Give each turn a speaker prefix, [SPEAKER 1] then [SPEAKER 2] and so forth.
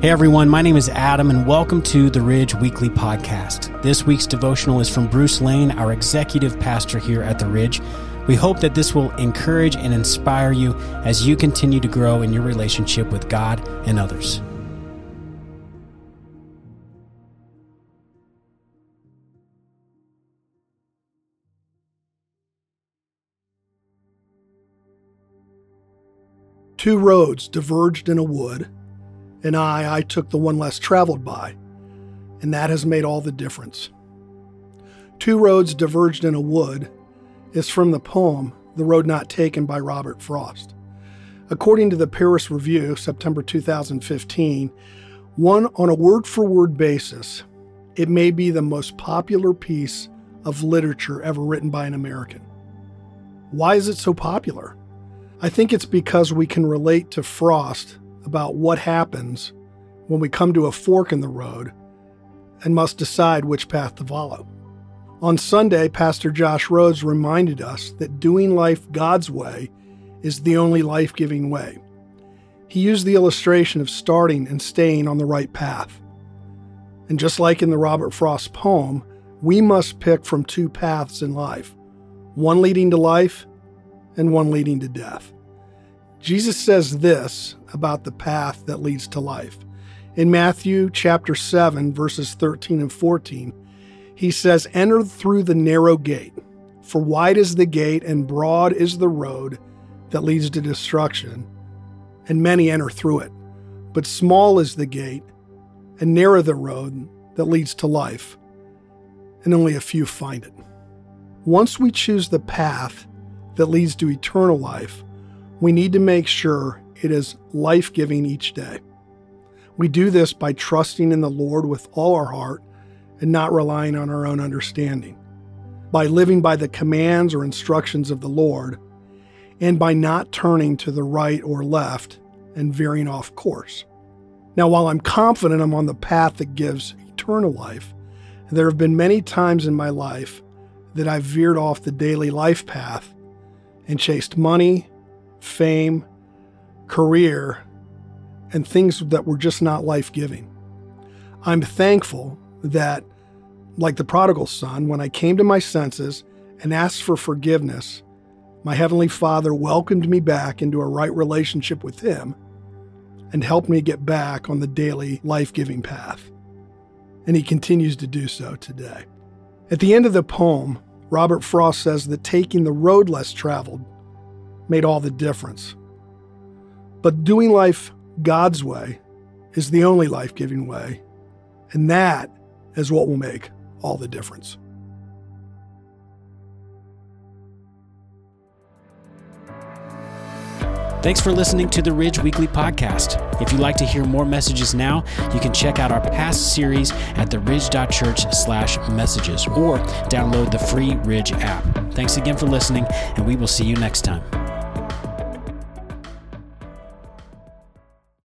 [SPEAKER 1] Hey everyone, my name is Adam, and welcome to the Ridge Weekly Podcast. This week's devotional is from Bruce Lane, our executive pastor here at the Ridge. We hope that this will encourage and inspire you as you continue to grow in your relationship with God and others.
[SPEAKER 2] Two roads diverged in a wood, and I, I took the one less traveled by, and that has made all the difference. Two roads diverged in a wood is from the poem The Road Not Taken by Robert Frost. According to the Paris Review, September 2015, one on a word for word basis, it may be the most popular piece of literature ever written by an American. Why is it so popular? I think it's because we can relate to Frost about what happens when we come to a fork in the road and must decide which path to follow. On Sunday, Pastor Josh Rhodes reminded us that doing life God's way is the only life giving way. He used the illustration of starting and staying on the right path. And just like in the Robert Frost poem, we must pick from two paths in life one leading to life and one leading to death. Jesus says this about the path that leads to life. In Matthew chapter 7 verses 13 and 14, he says, "Enter through the narrow gate, for wide is the gate and broad is the road that leads to destruction, and many enter through it. But small is the gate and narrow the road that leads to life, and only a few find it." Once we choose the path that leads to eternal life, we need to make sure it is life giving each day. We do this by trusting in the Lord with all our heart and not relying on our own understanding, by living by the commands or instructions of the Lord, and by not turning to the right or left and veering off course. Now, while I'm confident I'm on the path that gives eternal life, there have been many times in my life that I've veered off the daily life path and chased money, fame, career, and things that were just not life giving. I'm thankful that, like the prodigal son, when I came to my senses and asked for forgiveness, my Heavenly Father welcomed me back into a right relationship with Him and helped me get back on the daily life giving path. And He continues to do so today. At the end of the poem, Robert Frost says that taking the road less traveled made all the difference. But doing life God's way is the only life giving way, and that is what will make all the difference.
[SPEAKER 1] Thanks for listening to the Ridge Weekly Podcast. If you'd like to hear more messages now, you can check out our past series at theridge.church slash messages or download the free Ridge app. Thanks again for listening, and we will see you next time.